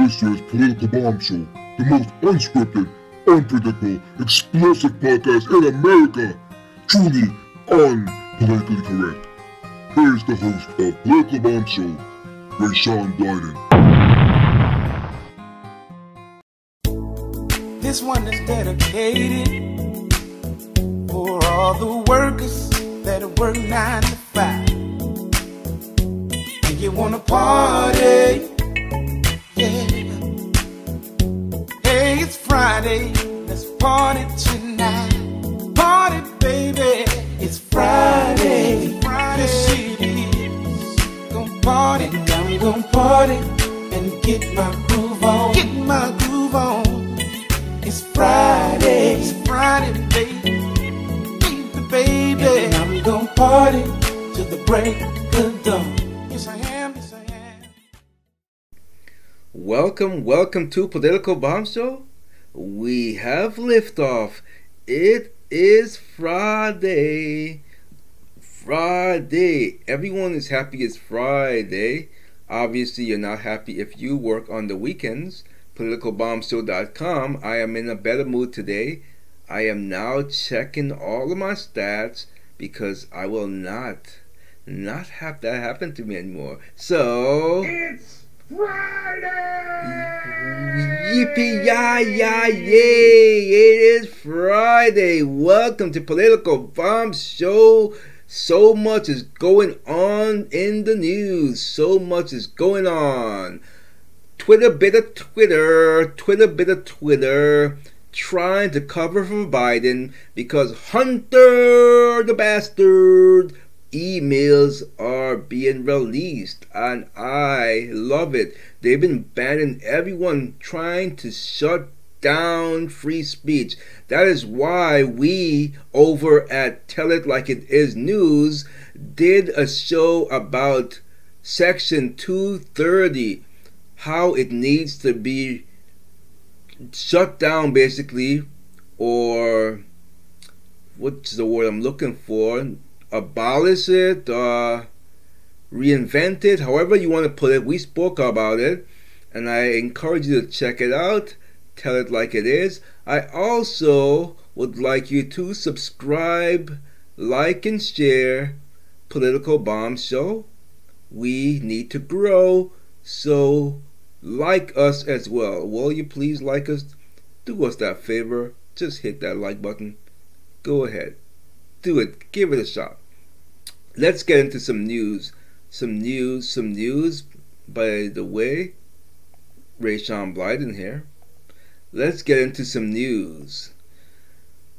This is Political Bomb Show, the most unscripted, unpredictable, explosive podcast in America. Truly unpolitically correct. Here's the host of Political Bomb Show, Rayshawn Blyden. This one is dedicated for all the workers that work nine to five. And you wanna party, Hey, it's Friday, let's party tonight. Party, baby, it's Friday. Friday. Yes, I'm gonna party and get my groove on. Get my groove on. It's Friday, it's Friday, baby. And I'm gonna party till the break Welcome, welcome to Political Bomb Show. We have liftoff. It is Friday. Friday. Everyone is happy it's Friday. Obviously, you're not happy if you work on the weekends. PoliticalBombShow.com. I am in a better mood today. I am now checking all of my stats because I will not, not have that happen to me anymore. So. It's Friday! Yippee yay yay! It is Friday. Welcome to Political Bomb Show. So much is going on in the news. So much is going on. Twitter bit of Twitter, Twitter bit of Twitter, trying to cover for Biden because Hunter the bastard emails are being released and I love it. They've been banning everyone trying to shut down free speech. That is why we over at Tell It Like It Is News did a show about Section 230, how it needs to be shut down basically, or what's the word I'm looking for? Abolish it, uh, reinvent it, however you want to put it. We spoke about it, and I encourage you to check it out. Tell it like it is. I also would like you to subscribe, like, and share Political Bomb Show. We need to grow, so like us as well. Will you please like us? Do us that favor. Just hit that like button. Go ahead. Do it. Give it a shot let's get into some news. Some news, some news. By the way, Rayshawn Blyden here. Let's get into some news.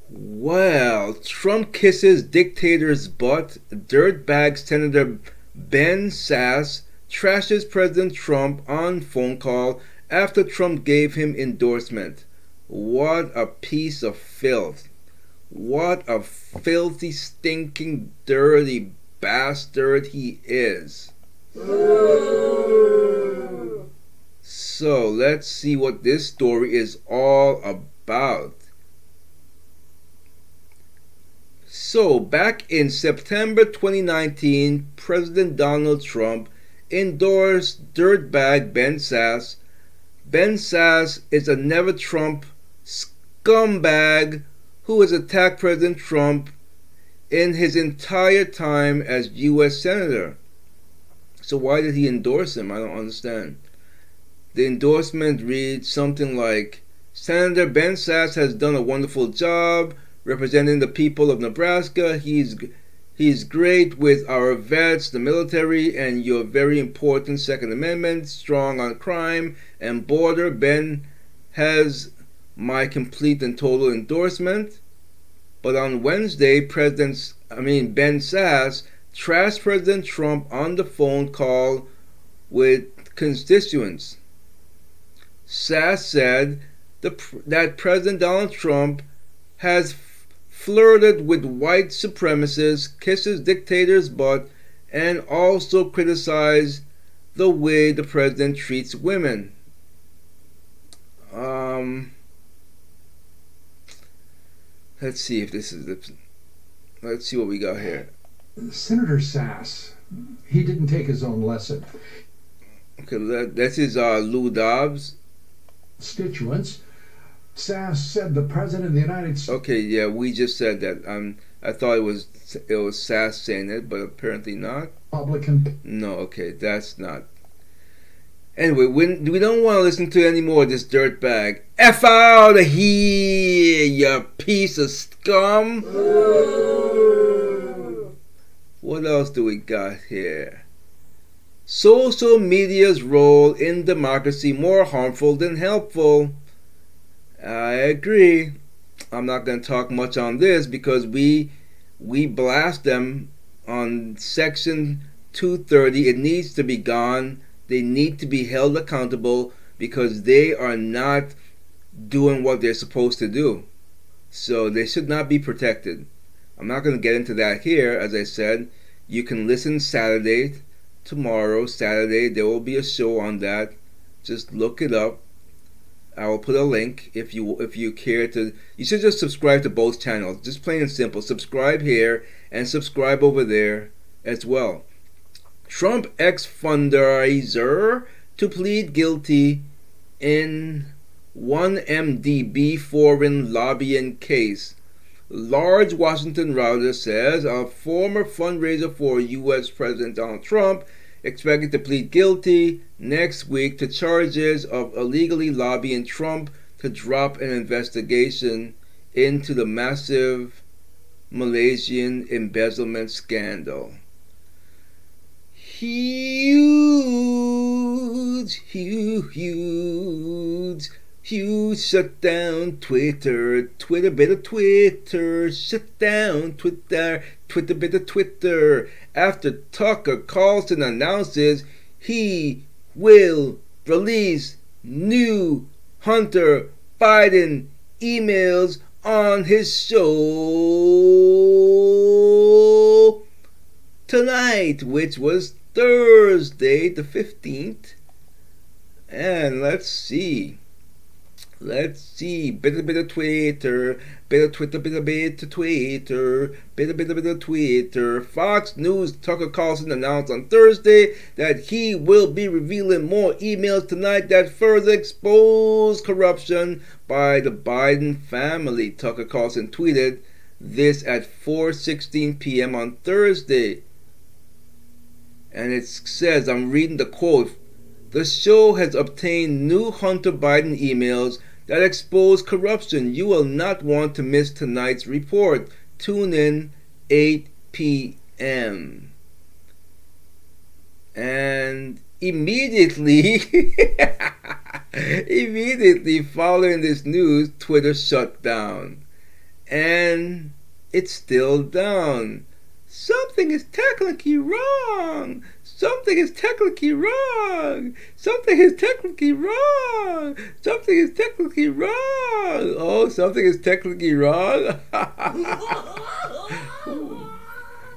Well, Trump kisses dictator's butt. Dirtbag Senator Ben Sasse trashes President Trump on phone call after Trump gave him endorsement. What a piece of filth. What a filthy, stinking, dirty bastard he is. So let's see what this story is all about. So, back in September 2019, President Donald Trump endorsed dirtbag Ben Sasse. Ben Sasse is a never Trump scumbag who has attacked President Trump in his entire time as U.S. Senator. So why did he endorse him? I don't understand. The endorsement reads something like Senator Ben Sasse has done a wonderful job representing the people of Nebraska. He's he's great with our vets, the military, and your very important Second Amendment, strong on crime and border. Ben has my complete and total endorsement. But on Wednesday, President, I mean Ben Sasse trashed President Trump on the phone call with constituents. Sasse said the, that President Donald Trump has flirted with white supremacists, kisses dictators' butt, and also criticized the way the president treats women. Um, let's see if this is the. Let's see what we got here. Senator Sasse, he didn't take his own lesson. Okay, that, this is uh, Lou Dobbs. constituents. Sasse said the President of the United States. Okay, yeah, we just said that. Um, I thought it was it was Sasse saying it, but apparently not. Republican No, okay, that's not. Anyway, we, we don't want to listen to any more of this dirtbag. F out of here, you piece of scum! What else do we got here? Social media's role in democracy more harmful than helpful. I agree. I'm not going to talk much on this because we we blast them on section 230. It needs to be gone. They need to be held accountable because they are not doing what they're supposed to do. So they should not be protected. I'm not going to get into that here. As I said, you can listen Saturday, tomorrow, Saturday. There will be a show on that. Just look it up. I will put a link if you if you care to. You should just subscribe to both channels. Just plain and simple. Subscribe here and subscribe over there as well. Trump ex fundraiser to plead guilty in 1MDB foreign lobbying case. Large Washington Reuters says a former fundraiser for U.S. President Donald Trump expected to plead guilty next week to charges of illegally lobbying Trump to drop an investigation into the massive Malaysian embezzlement scandal. Huge, huge, huge, huge shut down Twitter. Twitter better Twitter. Shut down Twitter. Twitter better Twitter. After Tucker Carlson announces he will release new Hunter Biden emails on his show tonight, which was Thursday the 15th. And let's see. Let's see. Better, better Twitter. Better Twitter, better, better Twitter. Better, better, better Twitter. Fox News Tucker Carlson announced on Thursday that he will be revealing more emails tonight that further expose corruption by the Biden family. Tucker Carlson tweeted this at 4:16 p.m. on Thursday. And it says, I'm reading the quote. The show has obtained new Hunter Biden emails that expose corruption. You will not want to miss tonight's report. Tune in 8 p.m. And immediately, immediately following this news, Twitter shut down. And it's still down. Something is technically wrong. Something is technically wrong. Something is technically wrong. Something is technically wrong. Oh, something is technically wrong.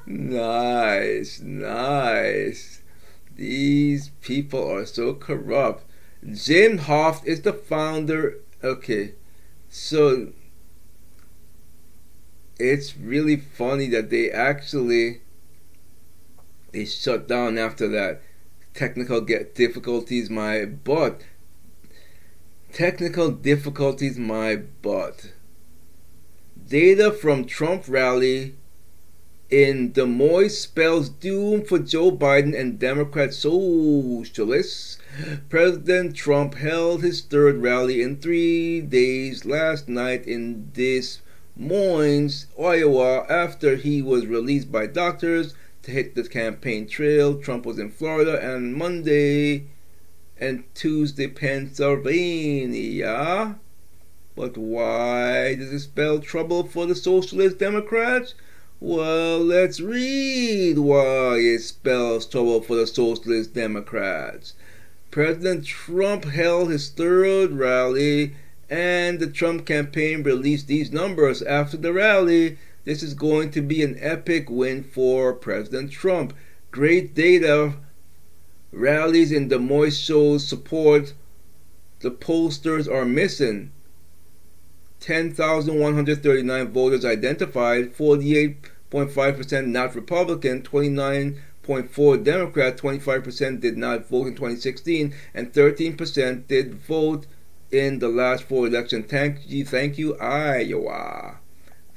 nice, nice. These people are so corrupt. Jim Hoft is the founder. Okay, so it's really funny that they actually they shut down after that. Technical get difficulties my butt. Technical difficulties my butt. Data from trump rally in Des Moines spells doom for Joe Biden and Democrat socialists. President Trump held his third rally in three days last night in Des Moines, Iowa, after he was released by doctors to hit the campaign trail. Trump was in Florida and Monday and Tuesday, Pennsylvania. But why does it spell trouble for the Socialist Democrats? Well, let's read why it spells trouble for the Socialist Democrats. President Trump held his third rally, and the Trump campaign released these numbers after the rally. This is going to be an epic win for President Trump. Great data. Rallies in Des Moines shows support. The pollsters are missing. 10,139 voters identified, 48.5% not Republican, 29 0.4 Democrat, 25% did not vote in 2016, and 13% did vote in the last four elections. Thank you, thank you, Iowa.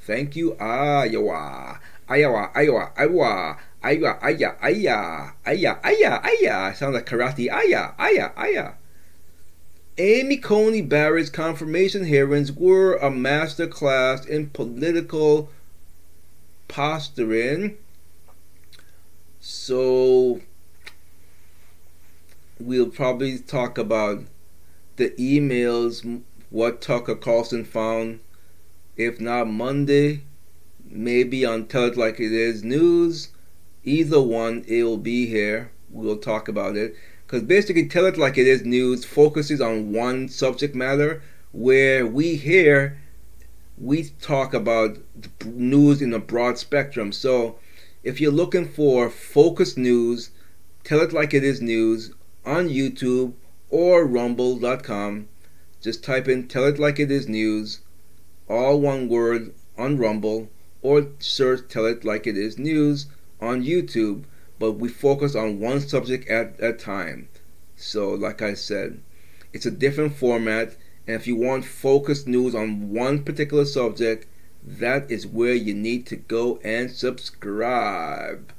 Thank you, Iowa. Iowa, Iowa, Iowa, Iowa, Aya, Aya, Aya, Aya, Aya. Sounds like karate. Aya, Aya, Aya. Amy Coney Barrett's confirmation hearings were a master class in political posturing. So we'll probably talk about the emails, what Tucker Carlson found. If not Monday, maybe on Tell It Like It Is News. Either one, it will be here. We'll talk about it. Because basically, Tell It Like It Is News focuses on one subject matter, where we here, we talk about news in a broad spectrum. So, if you're looking for focused news, Tell It Like It Is News on YouTube or rumble.com, just type in Tell It Like It Is News, all one word on Rumble or search Tell It Like It Is News on YouTube, but we focus on one subject at a time. So, like I said, it's a different format, and if you want focused news on one particular subject, that is where you need to go and subscribe.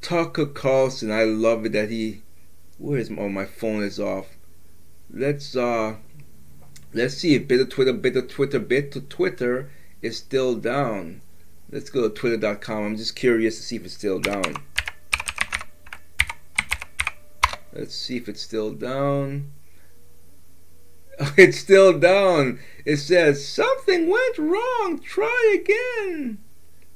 Tucker Carlson, I love it that he. Where is my, oh, my phone is off. Let's uh, let's see if bit of Twitter, bit of Twitter, bit to Twitter is still down. Let's go to twitter.com. I'm just curious to see if it's still down. Let's see if it's still down. It's still down. It says something went wrong. Try again.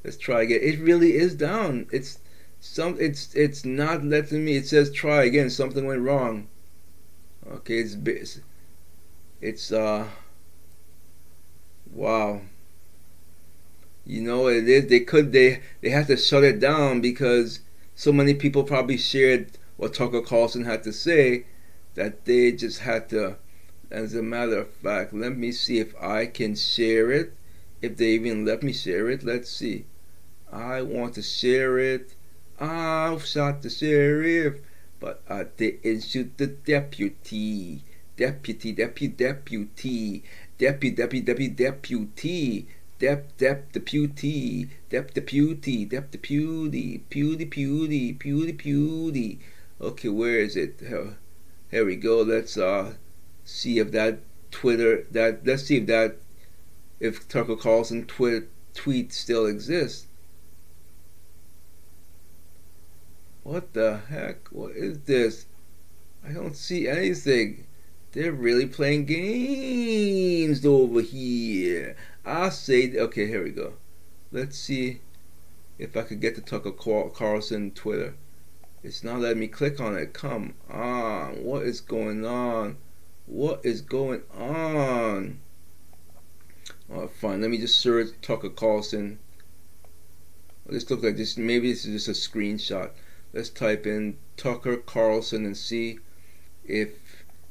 Let's try again. It really is down. It's some it's it's not letting me. It says try again. Something went wrong. Okay, it's it's uh wow you know it is they could they they have to shut it down because so many people probably shared what Tucker Carlson had to say that they just had to as a matter of fact let me see if I can share it if they even let me share it let's see I want to share it I've shot the sheriff, but I didn't shoot the deputy. Deputy, deputy, deputy, deputy, deputy, deputy, deputy, deputy, deputy, deputy, deputy, deputy, deputy, deputy, deputy, deputy. pewdy, pewdy. Okay, where is it? Here we go. Let's uh see if that Twitter that let's see if that if Tucker Carlson tweet tweet still exists. What the heck? What is this? I don't see anything. They're really playing games over here. I say, okay, here we go. Let's see if I could get to Tucker Carlson Twitter. It's not letting me click on it. Come on. What is going on? What is going on? Oh, fine. Let me just search Tucker Carlson. This looks like this. Maybe this is just a screenshot. Let's type in Tucker Carlson and see if.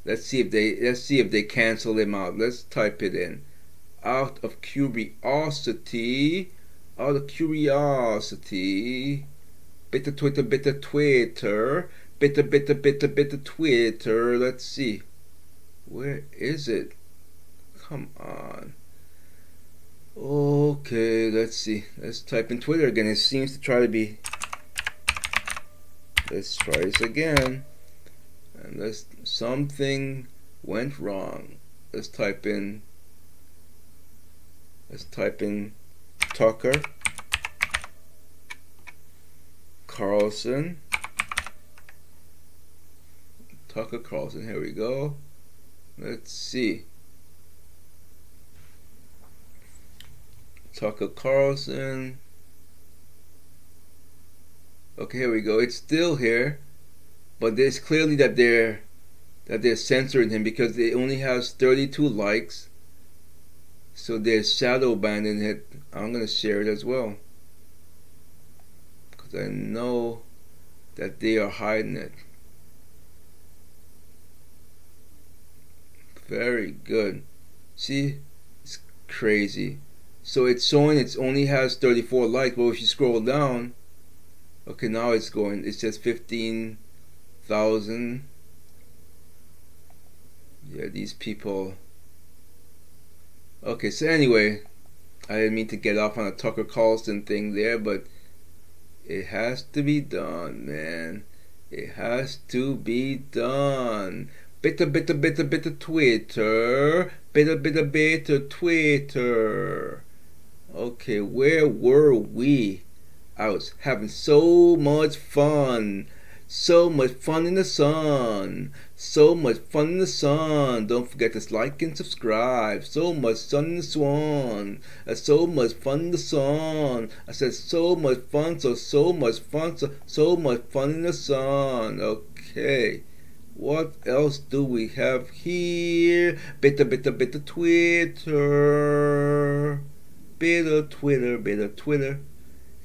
Let's see if they. Let's see if they cancel him out. Let's type it in out of curiosity, out of curiosity, bitter Twitter, bitter Twitter, bitter, bitter, bitter, bitter Twitter. Let's see. Where is it? Come on. Okay, let's see. Let's type in Twitter again. It seems to try to be. Let's try this again. And let's. Something went wrong. Let's type in Let's type in Tucker Carlson. Tucker Carlson. Here we go. Let's see. Tucker Carlson. Okay, here we go. It's still here, but it's clearly that they're that they're censoring him because it only has 32 likes so there's shadow banning it. I'm to share it as well. Because I know that they are hiding it. Very good. See? It's crazy. So it's showing it only has 34 likes, but if you scroll down, Okay, now it's going. It's just fifteen thousand. Yeah, these people. Okay, so anyway, I didn't mean to get off on a Tucker Carlson thing there, but it has to be done, man. It has to be done. Bitter, bitter, bitter, bitter Twitter. Bitter, bitter, bitter Twitter. Okay, where were we? I was having so much fun. So much fun in the sun. So much fun in the sun. Don't forget to like and subscribe. So much sun in the swan. So much fun in the sun. I said so much fun. So so much fun. So so much fun in the sun. Okay. What else do we have here? Bitter, bitter, bitter Twitter. Bitter Twitter, bitter Twitter.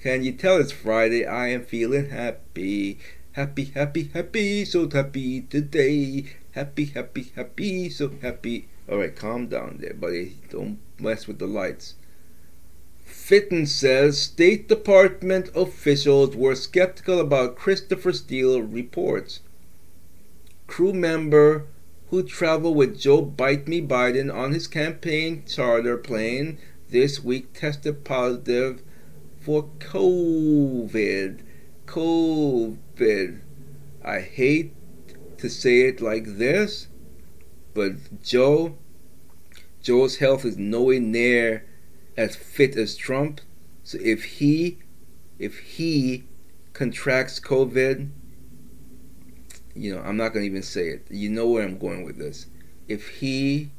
Can you tell it's Friday? I am feeling happy. Happy, happy, happy, so happy today. Happy, happy, happy, so happy. Alright, calm down there, buddy. Don't mess with the lights. Fitton says State Department officials were skeptical about Christopher Steele reports. Crew member who traveled with Joe Bite Me Biden on his campaign charter plane this week tested positive for COVID. COVID. I hate to say it like this, but Joe, Joe's health is nowhere near as fit as Trump. So if he, if he contracts COVID, you know, I'm not going to even say it. You know where I'm going with this. If he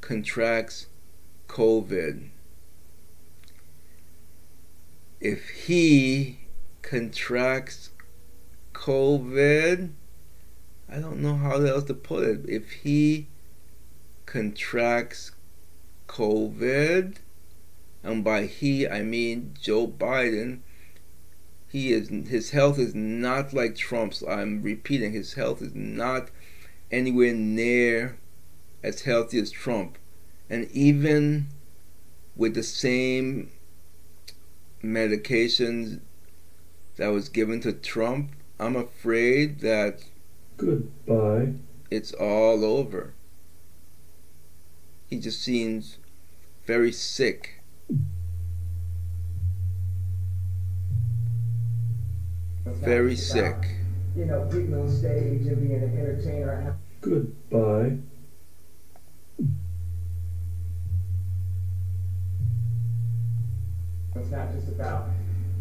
contracts COVID, if he contracts COVID, I don't know how else to put it. If he contracts COVID, and by he I mean Joe Biden, he is his health is not like Trump's. I'm repeating, his health is not anywhere near as healthy as Trump, and even with the same medications that was given to Trump, I'm afraid that Goodbye. it's all over. He just seems very sick. Very sick. You know, getting on stage and being an entertainer. Goodbye. It's not just about,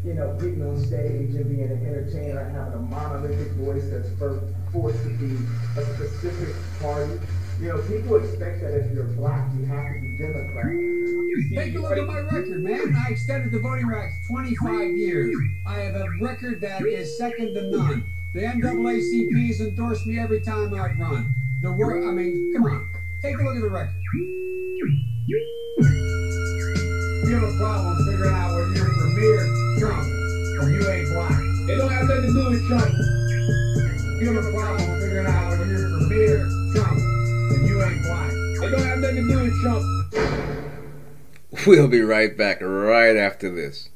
you know, getting on stage and being an entertainer and having a monolithic voice that's forced to be a specific party. You know, people expect that if you're black, you have to be Democrat. Take a look at my record, man. I extended the voting rights 25 years. I have a record that is second to none. The NAACP has endorsed me every time I've run. The work, I mean, come on. Take a look at the record. You have a problem figuring out or you ain't black. It don't have nothing to do with Trump. You have a problem figuring out you're Trump, you ain't black. It don't have nothing to do with Trump. We'll be right back right after this.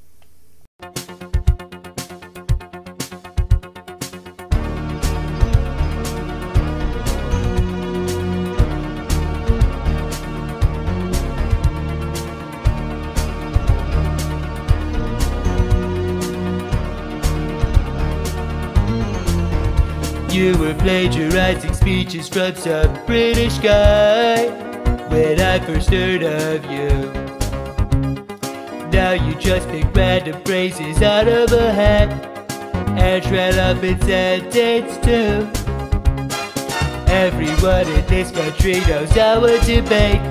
You were plagiarizing speeches from some British guy when I first heard of you. Now you just pick random phrases out of a hat and shred up in sentence too. Everyone in this country knows our debate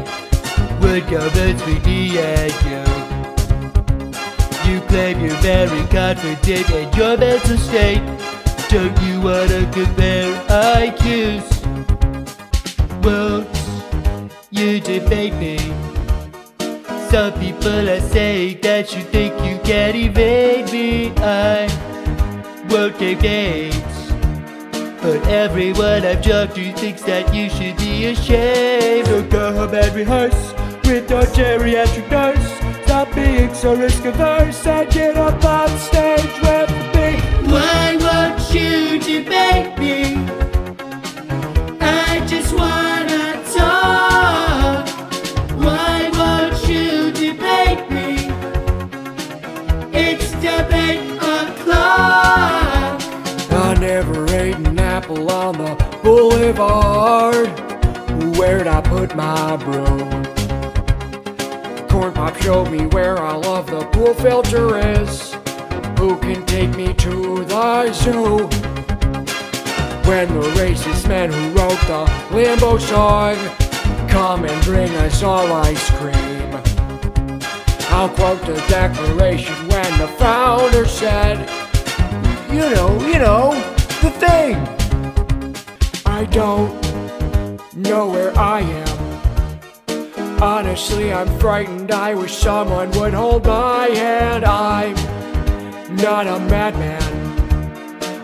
would go between me and you. You claim you're very confident in your mental state. Don't you wanna compare IQs? Won't you debate me? Some people are saying that you think you can evade me. I won't names. But everyone I've talked to thinks that you should be ashamed. So go home and rehearse with your geriatric nurse. Stop being so risk averse and get up on stage with. Debate me? I just wanna talk. Why won't you debate me? It's debate o'clock. I never ate an apple on the boulevard. Where'd I put my broom? Corn Pop showed me where I love the pool filter is. Who can take me to the zoo? When the racist man who wrote the Limbo song come and bring us all ice cream. I'll quote the declaration when the founder said, You know, you know, the thing. I don't know where I am. Honestly, I'm frightened. I wish someone would hold my hand. I'm not a madman.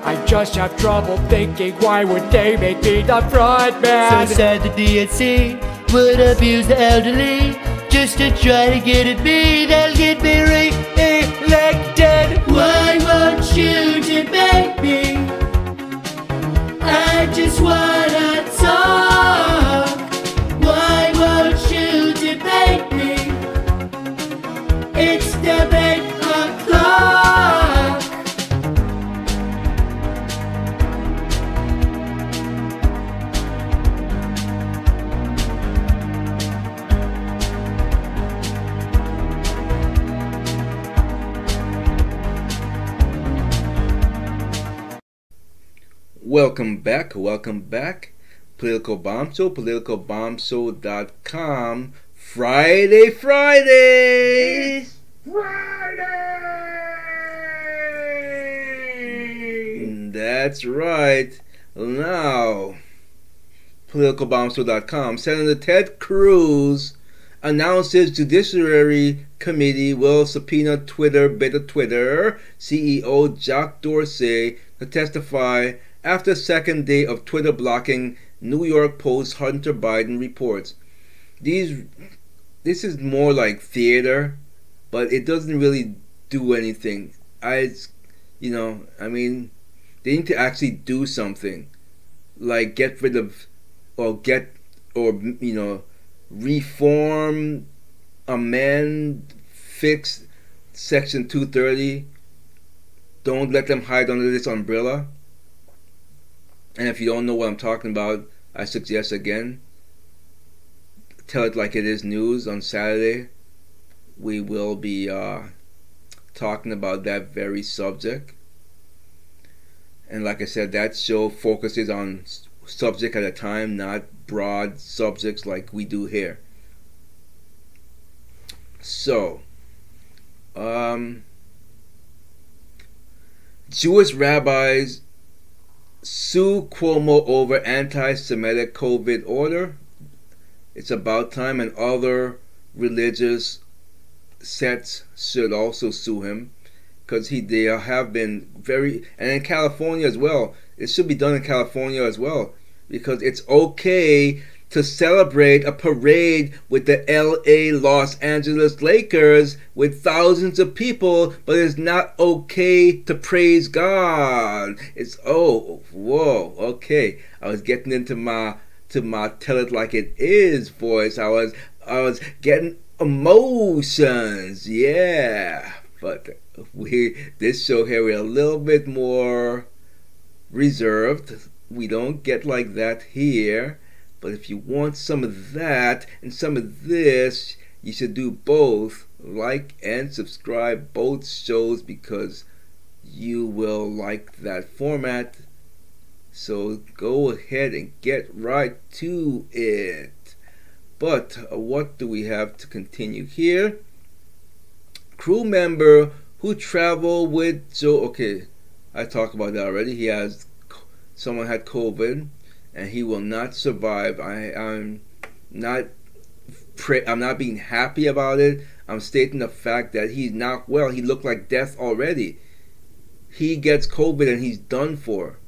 I just have trouble thinking why would they make me the front man? So sad the DNC would abuse the elderly just to try to get at me. They'll get me re-elected. Why won't you debate me? I just wanna talk. Welcome back, welcome back. Political Bomb Show, politicalbombshow.com. Friday, Friday! Friday! That's right. Now, politicalbombshow.com. Senator Ted Cruz announces Judiciary Committee will subpoena Twitter, beta Twitter, CEO Jack Dorsey to testify after second day of Twitter blocking New York Post Hunter Biden reports. These this is more like theater, but it doesn't really do anything. I you know, I mean, they need to actually do something. Like get rid of or get or you know, reform amend fix section 230 don't let them hide under this umbrella and if you don't know what I'm talking about, I suggest again, tell it like it is news on Saturday. We will be uh, talking about that very subject. And like I said, that show focuses on subject at a time, not broad subjects like we do here. So, um, Jewish rabbis sue Cuomo over anti-Semitic COVID order. It's about time, and other religious sets should also sue him because he they have been very and in California as well. It should be done in California as well because it's okay to celebrate a parade with the LA Los Angeles Lakers with thousands of people, but it's not okay to praise God. It's oh whoa, okay. I was getting into my to my tell it like it is voice. I was I was getting emotions, yeah. But we this show here we're a little bit more reserved. We don't get like that here. But if you want some of that and some of this, you should do both. Like and subscribe both shows because you will like that format. So go ahead and get right to it. But uh, what do we have to continue here? Crew member who traveled with Joe. Okay, I talked about that already. He has someone had COVID and he will not survive. I, I'm not pray, I'm not being happy about it. I'm stating the fact that he's not well. He looked like death already. He gets COVID and he's done for.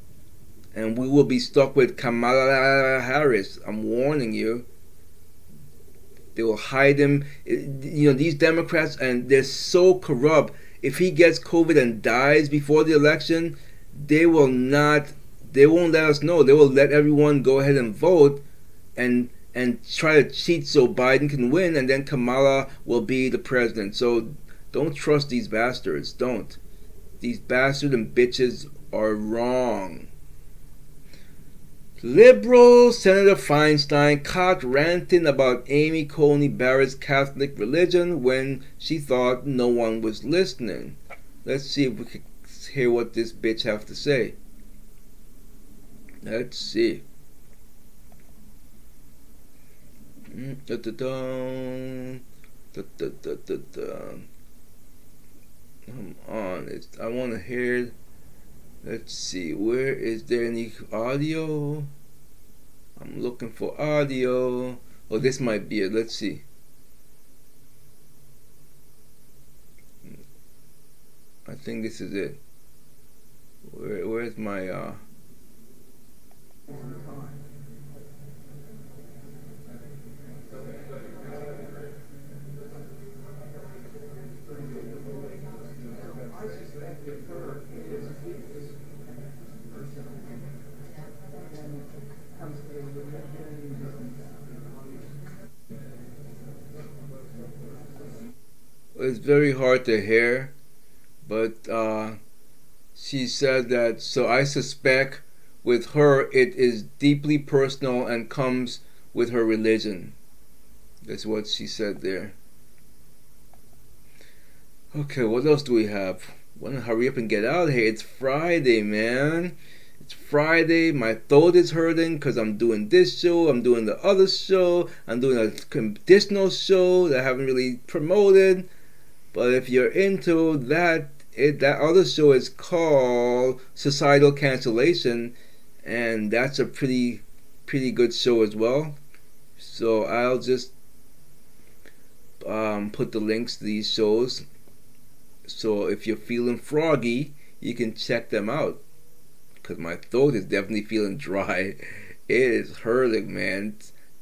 And we will be stuck with Kamala Harris. I'm warning you. They will hide him. You know, these Democrats, and they're so corrupt. If he gets COVID and dies before the election, they will not they won't let us know. They will let everyone go ahead and vote and and try to cheat so Biden can win and then Kamala will be the president. So don't trust these bastards. Don't. These bastards and bitches are wrong. Liberal Senator Feinstein caught ranting about Amy Coney Barrett's Catholic religion when she thought no one was listening. Let's see if we can hear what this bitch have to say. Let's see. Mm, da-da-dum. Da-da-da-da-dum. Come on, it's, I want to hear. Let's see, where is there any audio? I'm looking for audio. Oh, this might be it. Let's see. I think this is it. Where, where's my uh? It's very hard to hear, but uh, she said that. So I suspect with her it is deeply personal and comes with her religion. That's what she said there. Okay, what else do we have? Want to hurry up and get out of here? It's Friday, man. It's Friday. My throat is hurting because I'm doing this show. I'm doing the other show. I'm doing a conditional show that I haven't really promoted. But if you're into that, it that other show is called Societal Cancellation, and that's a pretty pretty good show as well. So I'll just um, put the links to these shows. So if you're feeling froggy, you can check them out. Cause my throat is definitely feeling dry. It is hurting, man.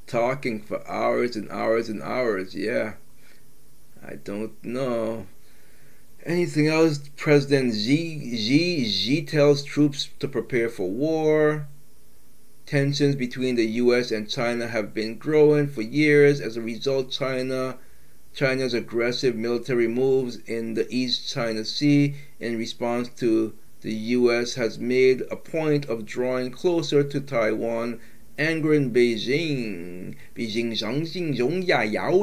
Talking for hours and hours and hours. Yeah. I don't know. Anything else? President Xi, Xi, Xi tells troops to prepare for war. Tensions between the U.S. and China have been growing for years. As a result, China, China's aggressive military moves in the East China Sea in response to the U.S. has made a point of drawing closer to Taiwan, angering Beijing. Beijing, Zhang, Jing, Yao, Yao,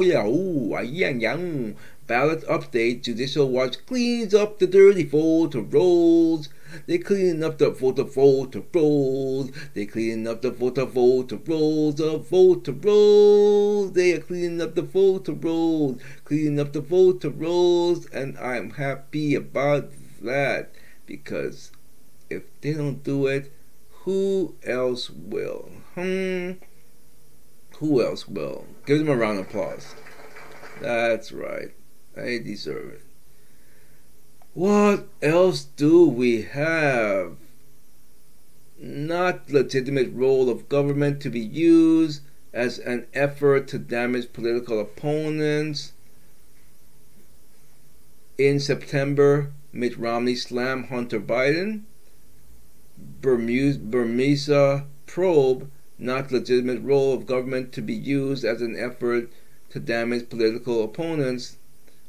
Ballot update. Judicial Watch cleans up the dirty voter rolls. They cleaning up the photo voter rolls. They cleaning up the photo voter rolls of voter rolls. They are cleaning up the voter rolls. Cleaning up the voter rolls, and I'm happy about that because if they don't do it, who else will? Hmm. Who else will? Give them a round of applause. That's right. They deserve it. What else do we have? Not legitimate role of government to be used as an effort to damage political opponents. In September, Mitt Romney slammed Hunter Biden. Burisma, probe not legitimate role of government to be used as an effort to damage political opponents.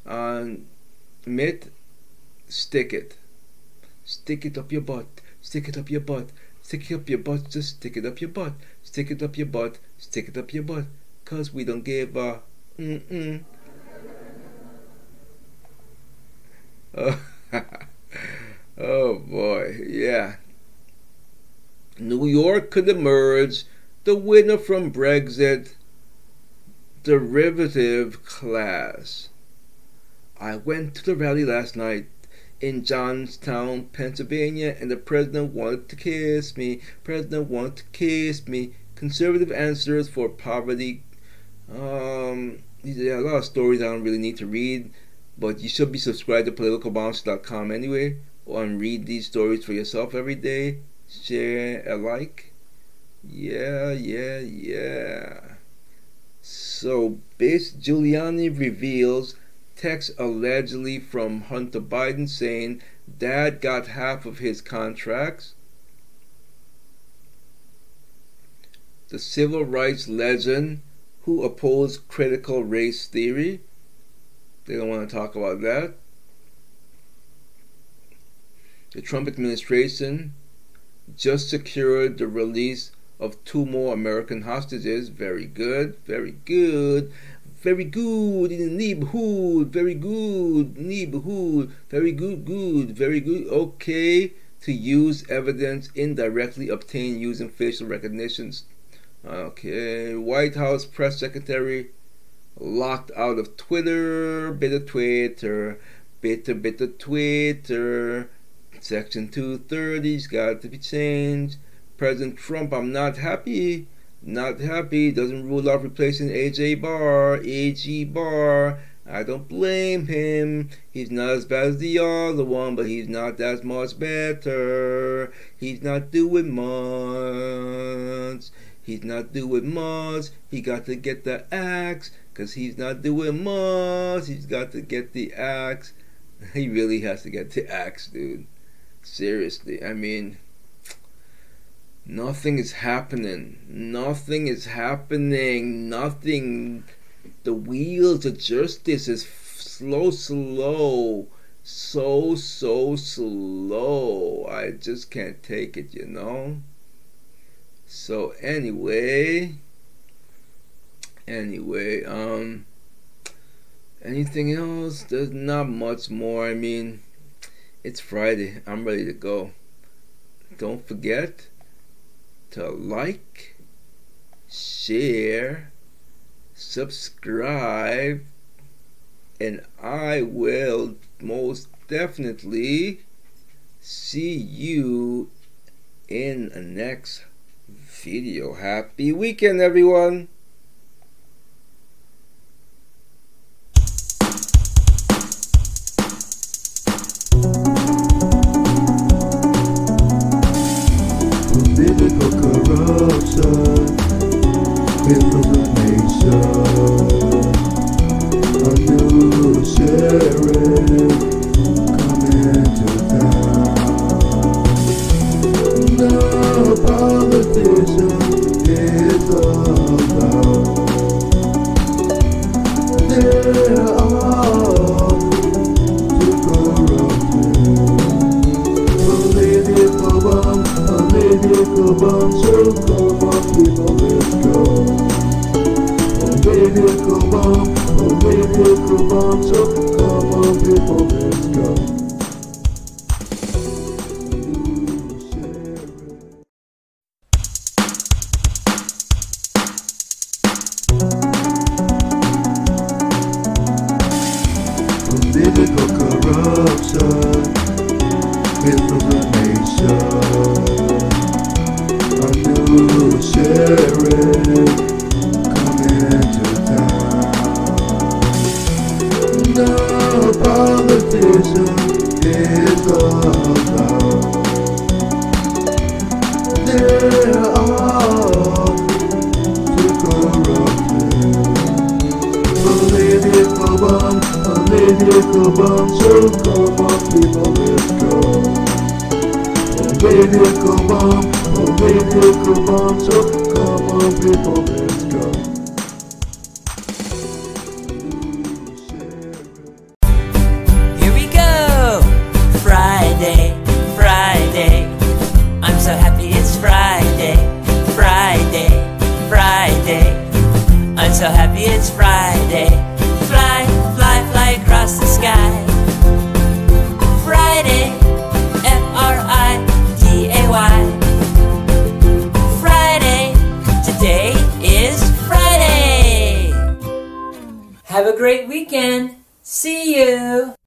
Uh, Mitt, stick it. Stick it up your butt. Stick it up your butt. Stick it up your butt. Just stick it up your butt. Stick it up your butt. Stick it up your butt. Cause we don't give a mm-mm. Oh, oh boy, yeah. New York could emerge the winner from Brexit derivative class. I went to the rally last night in Johnstown, Pennsylvania, and the president wanted to kiss me. President wanted to kiss me. Conservative answers for poverty. Um, are a lot of stories I don't really need to read, but you should be subscribed to politicalbombs.com anyway, or read these stories for yourself every day. Share a like. Yeah, yeah, yeah. So, Base Giuliani reveals text allegedly from Hunter Biden saying dad got half of his contracts. The civil rights legend who opposed critical race theory. They don't want to talk about that. The Trump administration just secured the release of two more American hostages. Very good, very good, very good in the neighborhood. Very good neighborhood. Very good, good, very good. Okay, to use evidence indirectly obtained using facial recognitions. Okay, White House press secretary locked out of Twitter. Bit of Twitter. Bitter, bitter Twitter. Section 230's got to be changed. President Trump, I'm not happy. Not happy. Doesn't rule out replacing AJ Barr. AG Barr. I don't blame him. He's not as bad as the other one, but he's not that much better. He's not doing much. He's not doing much. He got to get the axe, cause he's not doing much. He's got to get the axe. He really has to get the axe, dude. Seriously, I mean, nothing is happening. Nothing is happening. Nothing. The wheels of justice is slow, slow, so, so slow. I just can't take it, you know? So, anyway, anyway, um, anything else? There's not much more. I mean, it's Friday. I'm ready to go. Don't forget to like, share, subscribe, and I will most definitely see you in the next video. Happy weekend, everyone! Information Political bomb, political bomb, so come on people,